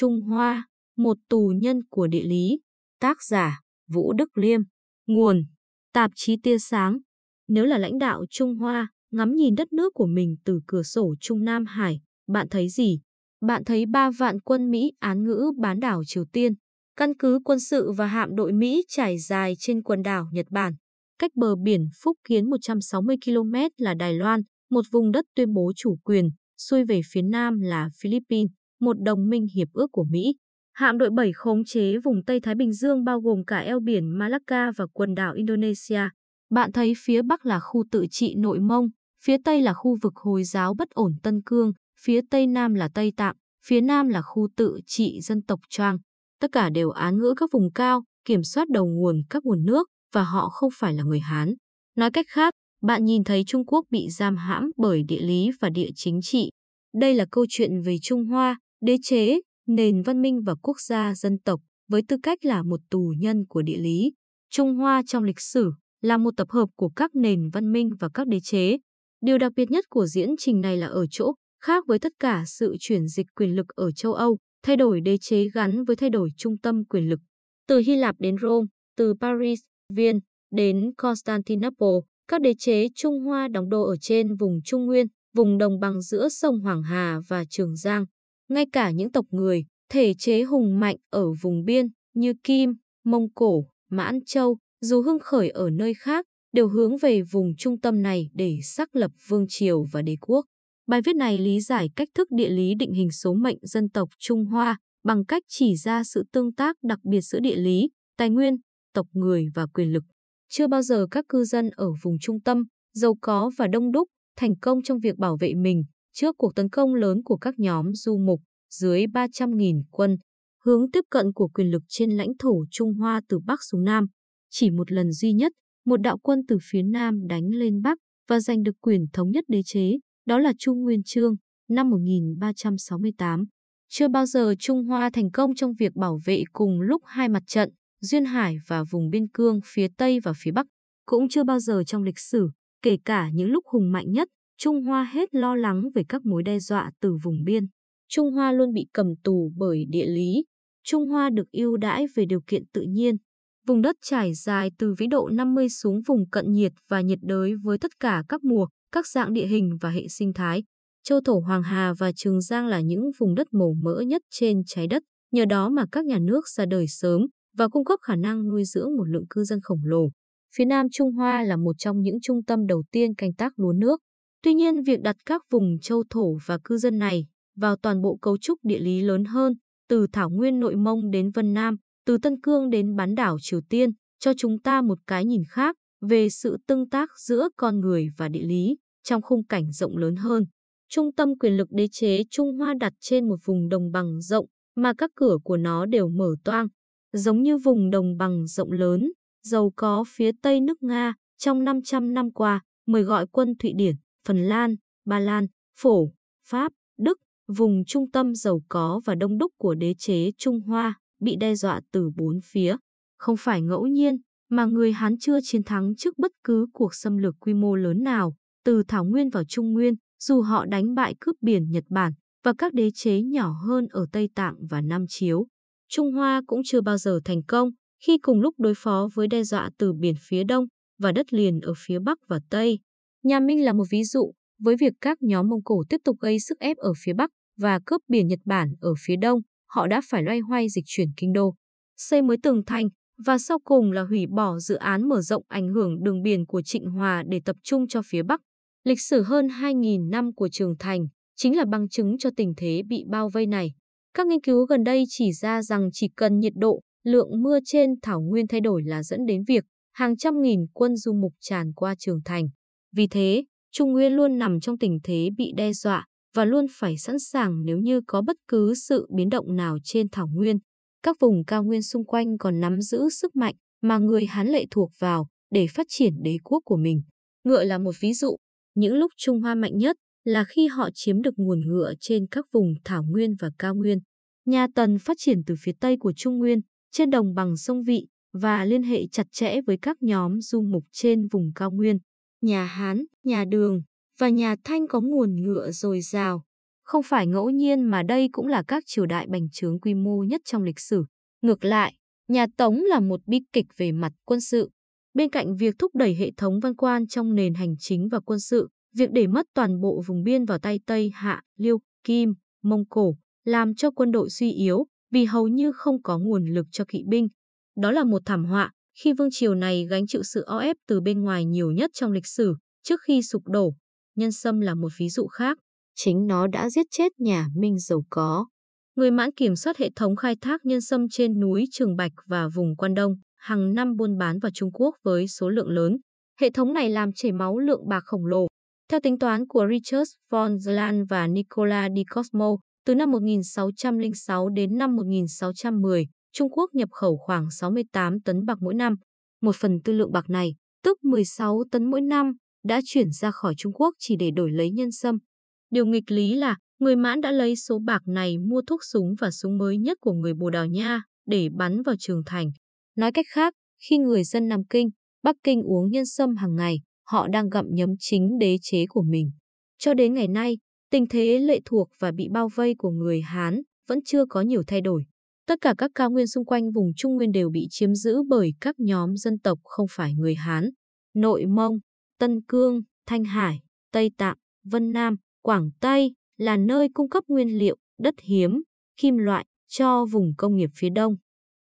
Trung Hoa, một tù nhân của địa lý. Tác giả Vũ Đức Liêm. Nguồn Tạp chí Tia Sáng. Nếu là lãnh đạo Trung Hoa, ngắm nhìn đất nước của mình từ cửa sổ Trung Nam Hải, bạn thấy gì? Bạn thấy ba vạn quân Mỹ án ngữ bán đảo Triều Tiên, căn cứ quân sự và hạm đội Mỹ trải dài trên quần đảo Nhật Bản. Cách bờ biển Phúc Kiến 160 km là Đài Loan, một vùng đất tuyên bố chủ quyền, xuôi về phía nam là Philippines, một đồng minh hiệp ước của Mỹ. Hạm đội 7 khống chế vùng Tây Thái Bình Dương bao gồm cả eo biển Malacca và quần đảo Indonesia. Bạn thấy phía Bắc là khu tự trị nội Mông, phía Tây là khu vực Hồi giáo bất ổn Tân Cương, phía Tây Nam là Tây Tạng, phía Nam là khu tự trị dân tộc Choang. Tất cả đều án ngữ các vùng cao, kiểm soát đầu nguồn các nguồn nước và họ không phải là người Hán. Nói cách khác, bạn nhìn thấy Trung Quốc bị giam hãm bởi địa lý và địa chính trị. Đây là câu chuyện về Trung Hoa, đế chế, nền văn minh và quốc gia dân tộc với tư cách là một tù nhân của địa lý. Trung Hoa trong lịch sử là một tập hợp của các nền văn minh và các đế chế. Điều đặc biệt nhất của diễn trình này là ở chỗ, khác với tất cả sự chuyển dịch quyền lực ở châu Âu, thay đổi đế chế gắn với thay đổi trung tâm quyền lực. Từ Hy Lạp đến Rome, từ Paris, Viên đến Constantinople, các đế chế Trung Hoa đóng đô ở trên vùng Trung Nguyên, vùng đồng bằng giữa sông Hoàng Hà và Trường Giang. Ngay cả những tộc người, thể chế hùng mạnh ở vùng biên như Kim, Mông Cổ, Mãn Châu, dù hưng khởi ở nơi khác, đều hướng về vùng trung tâm này để xác lập vương triều và đế quốc. Bài viết này lý giải cách thức địa lý định hình số mệnh dân tộc Trung Hoa bằng cách chỉ ra sự tương tác đặc biệt giữa địa lý, tài nguyên, tộc người và quyền lực. Chưa bao giờ các cư dân ở vùng trung tâm, giàu có và đông đúc thành công trong việc bảo vệ mình trước cuộc tấn công lớn của các nhóm du mục dưới 300.000 quân, hướng tiếp cận của quyền lực trên lãnh thổ Trung Hoa từ Bắc xuống Nam. Chỉ một lần duy nhất, một đạo quân từ phía Nam đánh lên Bắc và giành được quyền thống nhất đế chế, đó là Trung Nguyên Chương, năm 1368. Chưa bao giờ Trung Hoa thành công trong việc bảo vệ cùng lúc hai mặt trận, Duyên Hải và vùng biên cương phía Tây và phía Bắc. Cũng chưa bao giờ trong lịch sử, kể cả những lúc hùng mạnh nhất, Trung Hoa hết lo lắng về các mối đe dọa từ vùng biên. Trung Hoa luôn bị cầm tù bởi địa lý. Trung Hoa được ưu đãi về điều kiện tự nhiên. Vùng đất trải dài từ vĩ độ 50 xuống vùng cận nhiệt và nhiệt đới với tất cả các mùa, các dạng địa hình và hệ sinh thái. Châu Thổ Hoàng Hà và Trường Giang là những vùng đất màu mỡ nhất trên trái đất, nhờ đó mà các nhà nước ra đời sớm và cung cấp khả năng nuôi dưỡng một lượng cư dân khổng lồ. Phía Nam Trung Hoa là một trong những trung tâm đầu tiên canh tác lúa nước. Tuy nhiên, việc đặt các vùng châu thổ và cư dân này vào toàn bộ cấu trúc địa lý lớn hơn, từ Thảo Nguyên Nội Mông đến Vân Nam, từ Tân Cương đến bán đảo Triều Tiên, cho chúng ta một cái nhìn khác về sự tương tác giữa con người và địa lý trong khung cảnh rộng lớn hơn. Trung tâm quyền lực đế chế Trung Hoa đặt trên một vùng đồng bằng rộng mà các cửa của nó đều mở toang, giống như vùng đồng bằng rộng lớn, giàu có phía tây nước Nga trong 500 năm qua, mời gọi quân Thụy Điển, Phần Lan, Ba Lan, Phổ, Pháp, Đức, vùng trung tâm giàu có và đông đúc của đế chế Trung Hoa bị đe dọa từ bốn phía. Không phải ngẫu nhiên mà người Hán chưa chiến thắng trước bất cứ cuộc xâm lược quy mô lớn nào, từ Thảo Nguyên vào Trung Nguyên, dù họ đánh bại cướp biển Nhật Bản và các đế chế nhỏ hơn ở Tây Tạng và Nam Chiếu. Trung Hoa cũng chưa bao giờ thành công khi cùng lúc đối phó với đe dọa từ biển phía đông và đất liền ở phía bắc và tây. Nhà Minh là một ví dụ với việc các nhóm Mông Cổ tiếp tục gây sức ép ở phía bắc và cướp biển Nhật Bản ở phía đông, họ đã phải loay hoay dịch chuyển kinh đô, xây mới tường thành và sau cùng là hủy bỏ dự án mở rộng ảnh hưởng đường biển của Trịnh Hòa để tập trung cho phía Bắc. Lịch sử hơn 2.000 năm của Trường Thành chính là bằng chứng cho tình thế bị bao vây này. Các nghiên cứu gần đây chỉ ra rằng chỉ cần nhiệt độ, lượng mưa trên thảo nguyên thay đổi là dẫn đến việc hàng trăm nghìn quân du mục tràn qua Trường Thành. Vì thế, Trung Nguyên luôn nằm trong tình thế bị đe dọa và luôn phải sẵn sàng nếu như có bất cứ sự biến động nào trên thảo nguyên. Các vùng cao nguyên xung quanh còn nắm giữ sức mạnh mà người Hán lệ thuộc vào để phát triển đế quốc của mình. Ngựa là một ví dụ. Những lúc Trung Hoa mạnh nhất là khi họ chiếm được nguồn ngựa trên các vùng thảo nguyên và cao nguyên. Nhà Tần phát triển từ phía tây của Trung Nguyên, trên đồng bằng sông Vị và liên hệ chặt chẽ với các nhóm du mục trên vùng cao nguyên. Nhà Hán, nhà Đường và nhà Thanh có nguồn ngựa dồi dào. Không phải ngẫu nhiên mà đây cũng là các triều đại bành trướng quy mô nhất trong lịch sử. Ngược lại, nhà Tống là một bi kịch về mặt quân sự. Bên cạnh việc thúc đẩy hệ thống văn quan trong nền hành chính và quân sự, việc để mất toàn bộ vùng biên vào tay Tây Hạ, Liêu, Kim, Mông Cổ, làm cho quân đội suy yếu vì hầu như không có nguồn lực cho kỵ binh. Đó là một thảm họa khi vương triều này gánh chịu sự o ép từ bên ngoài nhiều nhất trong lịch sử trước khi sụp đổ. Nhân Sâm là một ví dụ khác. Chính nó đã giết chết nhà Minh giàu có. Người Mãn kiểm soát hệ thống khai thác nhân sâm trên núi Trường Bạch và vùng Quan Đông, hàng năm buôn bán vào Trung Quốc với số lượng lớn. Hệ thống này làm chảy máu lượng bạc khổng lồ. Theo tính toán của Richard von Zlan và Nicola di Cosmo, từ năm 1606 đến năm 1610, Trung Quốc nhập khẩu khoảng 68 tấn bạc mỗi năm. Một phần tư lượng bạc này, tức 16 tấn mỗi năm, đã chuyển ra khỏi Trung Quốc chỉ để đổi lấy nhân sâm. Điều nghịch lý là người Mãn đã lấy số bạc này mua thuốc súng và súng mới nhất của người Bồ Đào Nha để bắn vào trường thành. Nói cách khác, khi người dân Nam Kinh, Bắc Kinh uống nhân sâm hàng ngày, họ đang gặm nhấm chính đế chế của mình. Cho đến ngày nay, tình thế lệ thuộc và bị bao vây của người Hán vẫn chưa có nhiều thay đổi. Tất cả các cao nguyên xung quanh vùng Trung Nguyên đều bị chiếm giữ bởi các nhóm dân tộc không phải người Hán. Nội Mông, Tân Cương, Thanh Hải, Tây Tạng, Vân Nam, Quảng Tây là nơi cung cấp nguyên liệu, đất hiếm, kim loại cho vùng công nghiệp phía đông.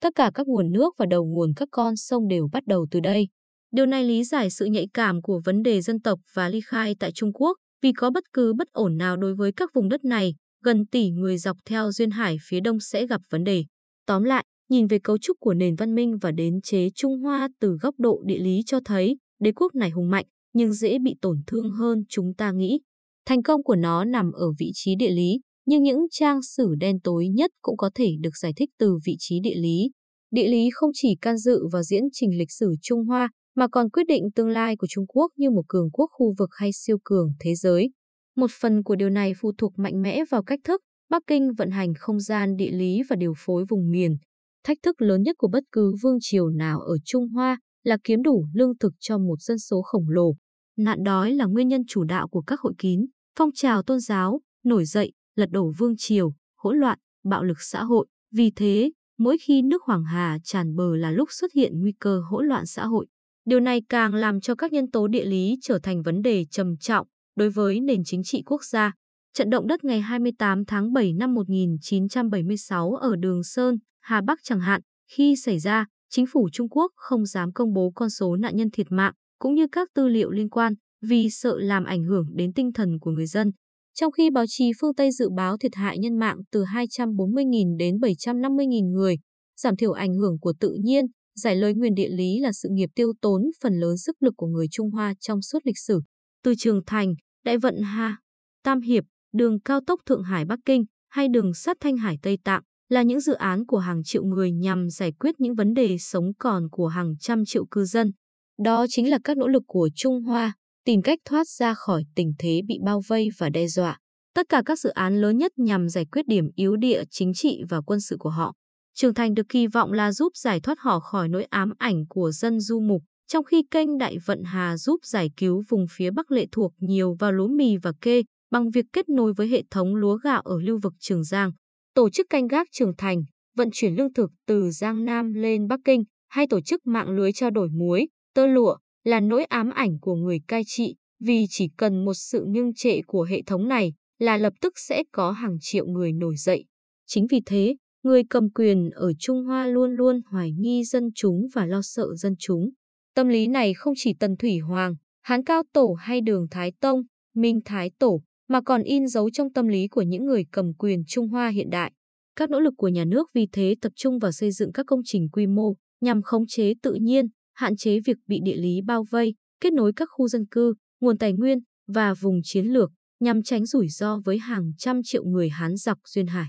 Tất cả các nguồn nước và đầu nguồn các con sông đều bắt đầu từ đây. Điều này lý giải sự nhạy cảm của vấn đề dân tộc và ly khai tại Trung Quốc, vì có bất cứ bất ổn nào đối với các vùng đất này, gần tỷ người dọc theo duyên hải phía đông sẽ gặp vấn đề. Tóm lại, nhìn về cấu trúc của nền văn minh và đến chế Trung Hoa từ góc độ địa lý cho thấy đế quốc này hùng mạnh, nhưng dễ bị tổn thương hơn chúng ta nghĩ. Thành công của nó nằm ở vị trí địa lý, nhưng những trang sử đen tối nhất cũng có thể được giải thích từ vị trí địa lý. Địa lý không chỉ can dự vào diễn trình lịch sử Trung Hoa, mà còn quyết định tương lai của Trung Quốc như một cường quốc khu vực hay siêu cường thế giới. Một phần của điều này phụ thuộc mạnh mẽ vào cách thức Bắc Kinh vận hành không gian địa lý và điều phối vùng miền. Thách thức lớn nhất của bất cứ vương triều nào ở Trung Hoa là kiếm đủ lương thực cho một dân số khổng lồ. Nạn đói là nguyên nhân chủ đạo của các hội kín, phong trào tôn giáo, nổi dậy, lật đổ vương triều, hỗn loạn, bạo lực xã hội. Vì thế, mỗi khi nước Hoàng Hà tràn bờ là lúc xuất hiện nguy cơ hỗn loạn xã hội. Điều này càng làm cho các nhân tố địa lý trở thành vấn đề trầm trọng đối với nền chính trị quốc gia. Trận động đất ngày 28 tháng 7 năm 1976 ở Đường Sơn, Hà Bắc chẳng hạn, khi xảy ra, chính phủ Trung Quốc không dám công bố con số nạn nhân thiệt mạng, cũng như các tư liệu liên quan, vì sợ làm ảnh hưởng đến tinh thần của người dân. Trong khi báo chí phương Tây dự báo thiệt hại nhân mạng từ 240.000 đến 750.000 người, giảm thiểu ảnh hưởng của tự nhiên, giải lời nguyên địa lý là sự nghiệp tiêu tốn phần lớn sức lực của người Trung Hoa trong suốt lịch sử. Từ Trường Thành, Đại Vận Hà, Tam Hiệp, đường cao tốc Thượng Hải Bắc Kinh hay đường sắt Thanh Hải Tây Tạng là những dự án của hàng triệu người nhằm giải quyết những vấn đề sống còn của hàng trăm triệu cư dân. Đó chính là các nỗ lực của Trung Hoa tìm cách thoát ra khỏi tình thế bị bao vây và đe dọa. Tất cả các dự án lớn nhất nhằm giải quyết điểm yếu địa chính trị và quân sự của họ. Trường Thành được kỳ vọng là giúp giải thoát họ khỏi nỗi ám ảnh của dân du mục, trong khi kênh Đại Vận Hà giúp giải cứu vùng phía Bắc lệ thuộc nhiều vào lúa mì và kê bằng việc kết nối với hệ thống lúa gạo ở lưu vực Trường Giang. Tổ chức canh gác Trường Thành, vận chuyển lương thực từ Giang Nam lên Bắc Kinh hay tổ chức mạng lưới trao đổi muối, tơ lụa là nỗi ám ảnh của người cai trị vì chỉ cần một sự ngưng trệ của hệ thống này là lập tức sẽ có hàng triệu người nổi dậy. Chính vì thế, người cầm quyền ở Trung Hoa luôn luôn hoài nghi dân chúng và lo sợ dân chúng. Tâm lý này không chỉ Tần Thủy Hoàng, Hán Cao Tổ hay Đường Thái Tông, Minh Thái Tổ, mà còn in dấu trong tâm lý của những người cầm quyền Trung Hoa hiện đại. Các nỗ lực của nhà nước vì thế tập trung vào xây dựng các công trình quy mô nhằm khống chế tự nhiên, hạn chế việc bị địa lý bao vây, kết nối các khu dân cư, nguồn tài nguyên và vùng chiến lược nhằm tránh rủi ro với hàng trăm triệu người Hán dọc duyên hải.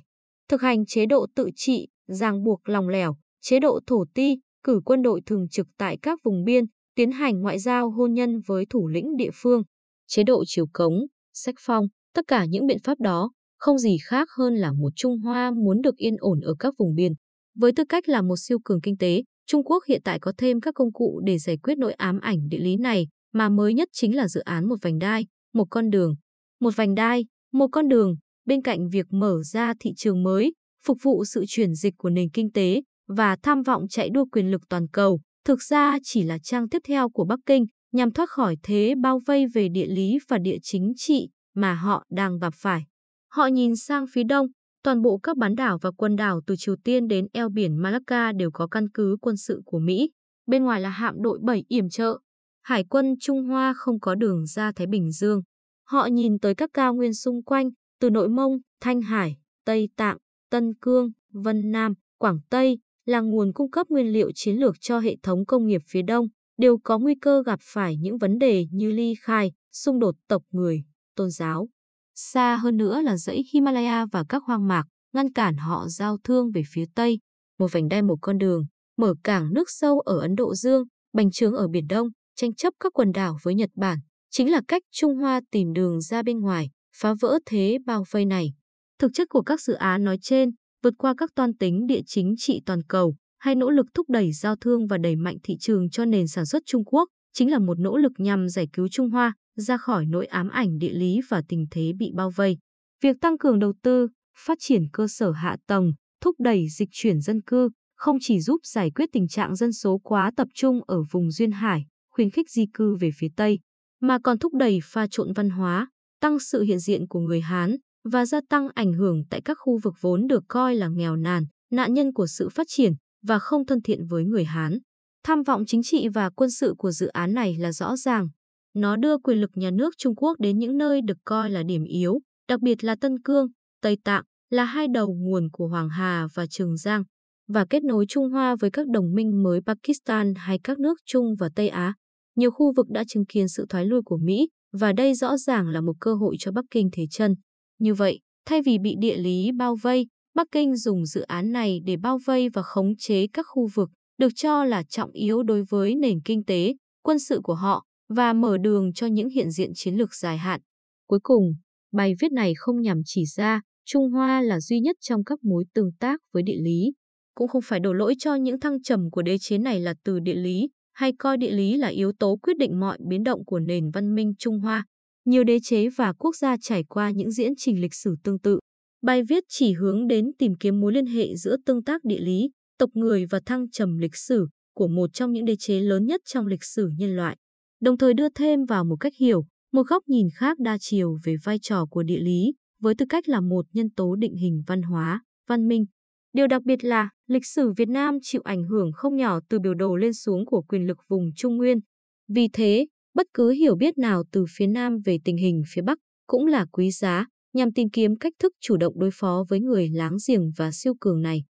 Thực hành chế độ tự trị, ràng buộc lòng lẻo, chế độ thổ ti, cử quân đội thường trực tại các vùng biên, tiến hành ngoại giao hôn nhân với thủ lĩnh địa phương, chế độ chiều cống, sách phong, tất cả những biện pháp đó không gì khác hơn là một Trung Hoa muốn được yên ổn ở các vùng biên. Với tư cách là một siêu cường kinh tế, Trung Quốc hiện tại có thêm các công cụ để giải quyết nỗi ám ảnh địa lý này, mà mới nhất chính là dự án một vành đai, một con đường. Một vành đai, một con đường bên cạnh việc mở ra thị trường mới, phục vụ sự chuyển dịch của nền kinh tế và tham vọng chạy đua quyền lực toàn cầu, thực ra chỉ là trang tiếp theo của Bắc Kinh nhằm thoát khỏi thế bao vây về địa lý và địa chính trị mà họ đang gặp phải. Họ nhìn sang phía đông, toàn bộ các bán đảo và quần đảo từ Triều Tiên đến eo biển Malacca đều có căn cứ quân sự của Mỹ. Bên ngoài là hạm đội 7 yểm trợ. Hải quân Trung Hoa không có đường ra Thái Bình Dương. Họ nhìn tới các cao nguyên xung quanh, từ Nội Mông, Thanh Hải, Tây Tạng, Tân Cương, Vân Nam, Quảng Tây, là nguồn cung cấp nguyên liệu chiến lược cho hệ thống công nghiệp phía Đông, đều có nguy cơ gặp phải những vấn đề như ly khai, xung đột tộc người, tôn giáo. Xa hơn nữa là dãy Himalaya và các hoang mạc, ngăn cản họ giao thương về phía Tây, một vành đai một con đường, mở cảng nước sâu ở Ấn Độ Dương, bành trướng ở Biển Đông, tranh chấp các quần đảo với Nhật Bản, chính là cách Trung Hoa tìm đường ra bên ngoài, phá vỡ thế bao vây này. Thực chất của các dự án nói trên, vượt qua các toan tính địa chính trị toàn cầu, hay nỗ lực thúc đẩy giao thương và đẩy mạnh thị trường cho nền sản xuất Trung Quốc, chính là một nỗ lực nhằm giải cứu Trung Hoa ra khỏi nỗi ám ảnh địa lý và tình thế bị bao vây. Việc tăng cường đầu tư, phát triển cơ sở hạ tầng, thúc đẩy dịch chuyển dân cư không chỉ giúp giải quyết tình trạng dân số quá tập trung ở vùng duyên hải, khuyến khích di cư về phía Tây, mà còn thúc đẩy pha trộn văn hóa, tăng sự hiện diện của người Hán và gia tăng ảnh hưởng tại các khu vực vốn được coi là nghèo nàn, nạn nhân của sự phát triển và không thân thiện với người Hán. Tham vọng chính trị và quân sự của dự án này là rõ ràng. Nó đưa quyền lực nhà nước Trung Quốc đến những nơi được coi là điểm yếu, đặc biệt là Tân Cương, Tây Tạng, là hai đầu nguồn của Hoàng Hà và Trường Giang, và kết nối Trung Hoa với các đồng minh mới Pakistan hay các nước Trung và Tây Á. Nhiều khu vực đã chứng kiến sự thoái lui của Mỹ, và đây rõ ràng là một cơ hội cho Bắc Kinh thế chân. Như vậy, thay vì bị địa lý bao vây, Bắc Kinh dùng dự án này để bao vây và khống chế các khu vực được cho là trọng yếu đối với nền kinh tế, quân sự của họ và mở đường cho những hiện diện chiến lược dài hạn. Cuối cùng, bài viết này không nhằm chỉ ra Trung Hoa là duy nhất trong các mối tương tác với địa lý, cũng không phải đổ lỗi cho những thăng trầm của đế chế này là từ địa lý, hay coi địa lý là yếu tố quyết định mọi biến động của nền văn minh Trung Hoa. Nhiều đế chế và quốc gia trải qua những diễn trình lịch sử tương tự. Bài viết chỉ hướng đến tìm kiếm mối liên hệ giữa tương tác địa lý, tộc người và thăng trầm lịch sử của một trong những đế chế lớn nhất trong lịch sử nhân loại, đồng thời đưa thêm vào một cách hiểu, một góc nhìn khác đa chiều về vai trò của địa lý, với tư cách là một nhân tố định hình văn hóa, văn minh. Điều đặc biệt là, lịch sử Việt Nam chịu ảnh hưởng không nhỏ từ biểu đồ lên xuống của quyền lực vùng Trung Nguyên. Vì thế, bất cứ hiểu biết nào từ phía Nam về tình hình phía Bắc cũng là quý giá nhằm tìm kiếm cách thức chủ động đối phó với người láng giềng và siêu cường này.